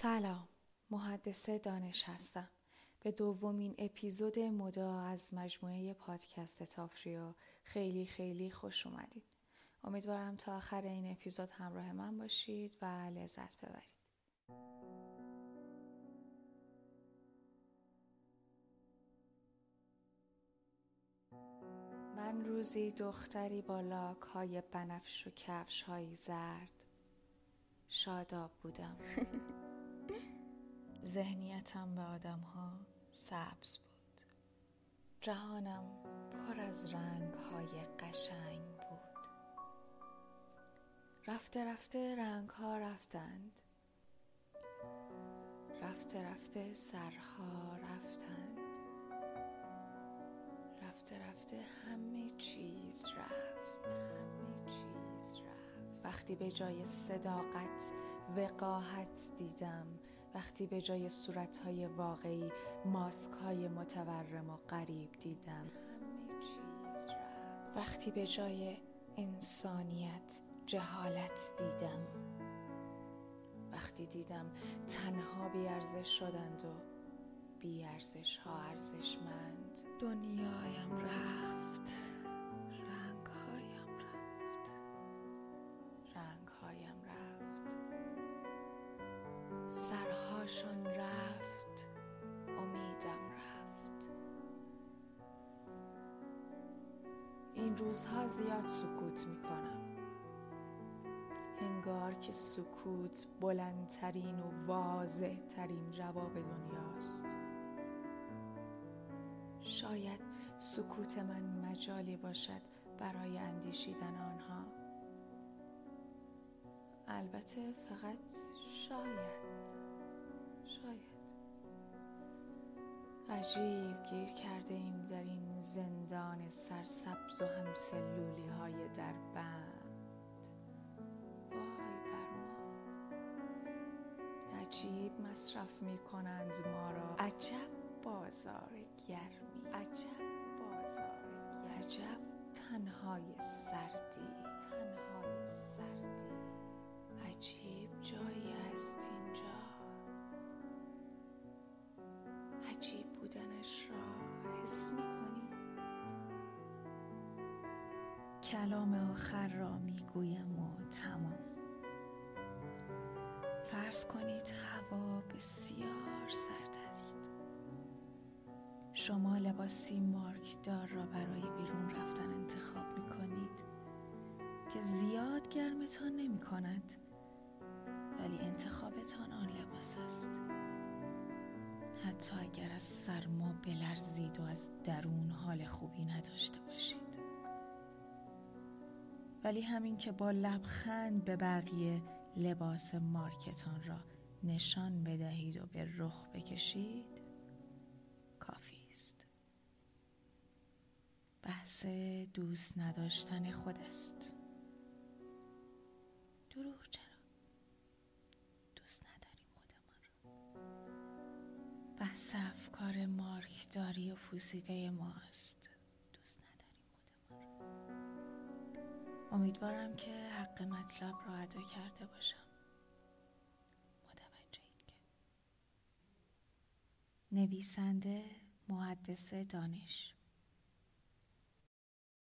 سلام محدثه دانش هستم. به دومین اپیزود مدا از مجموعه پادکست تاپریو. خیلی خیلی خوش اومدید. امیدوارم تا آخر این اپیزود همراه من باشید و لذت ببرید. من روزی دختری با لاک های بنفش و کفش های زرد شاداب بودم. ذهنیتم به آدم ها سبز بود. جهانم پر از رنگ های قشنگ بود. رفته رفته رنگ ها رفتند. رفته رفته سرها رفتند. رفته رفته همه چیز رفت همه چیز رفت. وقتی به جای صداقت وقاحت دیدم وقتی به جای صورتهای واقعی ماسک های متورم و غریب دیدم. وقتی به جای انسانیت جهالت دیدم. وقتی دیدم تنها بیارزش شدند و بیارزش ها ارزشمند. دنیایم رفت. رنگهایم رفت. رنگهایم رفت. سرهاشان رفت امیدم رفت. این روزها زیاد سکوت می کنم انگار که سکوت بلندترین و واضح ترین جواب دنیاست. شاید سکوت من مجالی باشد برای اندیشیدن آنها. البته فقط شاید. شاید. عجیب گیر کرده ایم در این زندان سرسبز و همسلولی های در بند. وای بر ما. عجیب مصرف می کنند ما را. عجب بازار گرمی. عجب بازار گرمی. عجب تنهای سردی. تنهای عجیب بودنش را حس می کنید کلام آخر را می گویم و تمام. فرض کنید هوا بسیار سرد است. شما لباسی مارکدار را برای بیرون رفتن انتخاب می کنید که زیاد گرمتان نمی کند ولی انتخابتان آن لباس است. حتی اگر از سرما بلرزید و از درون حال خوبی نداشته باشید. ولی همین که با لبخند به بقیه لباس مارکتان را نشان بدهید و به رخ بکشید کافی است. بحث دوست نداشتن خود است دروغ چرا بحث افکار مارکداری و پوسیده ما است دوست نداریم خودمان امیدوارم که حق مطلب را ادا کرده باشم. متوجهید که. نویسنده محدث دانش.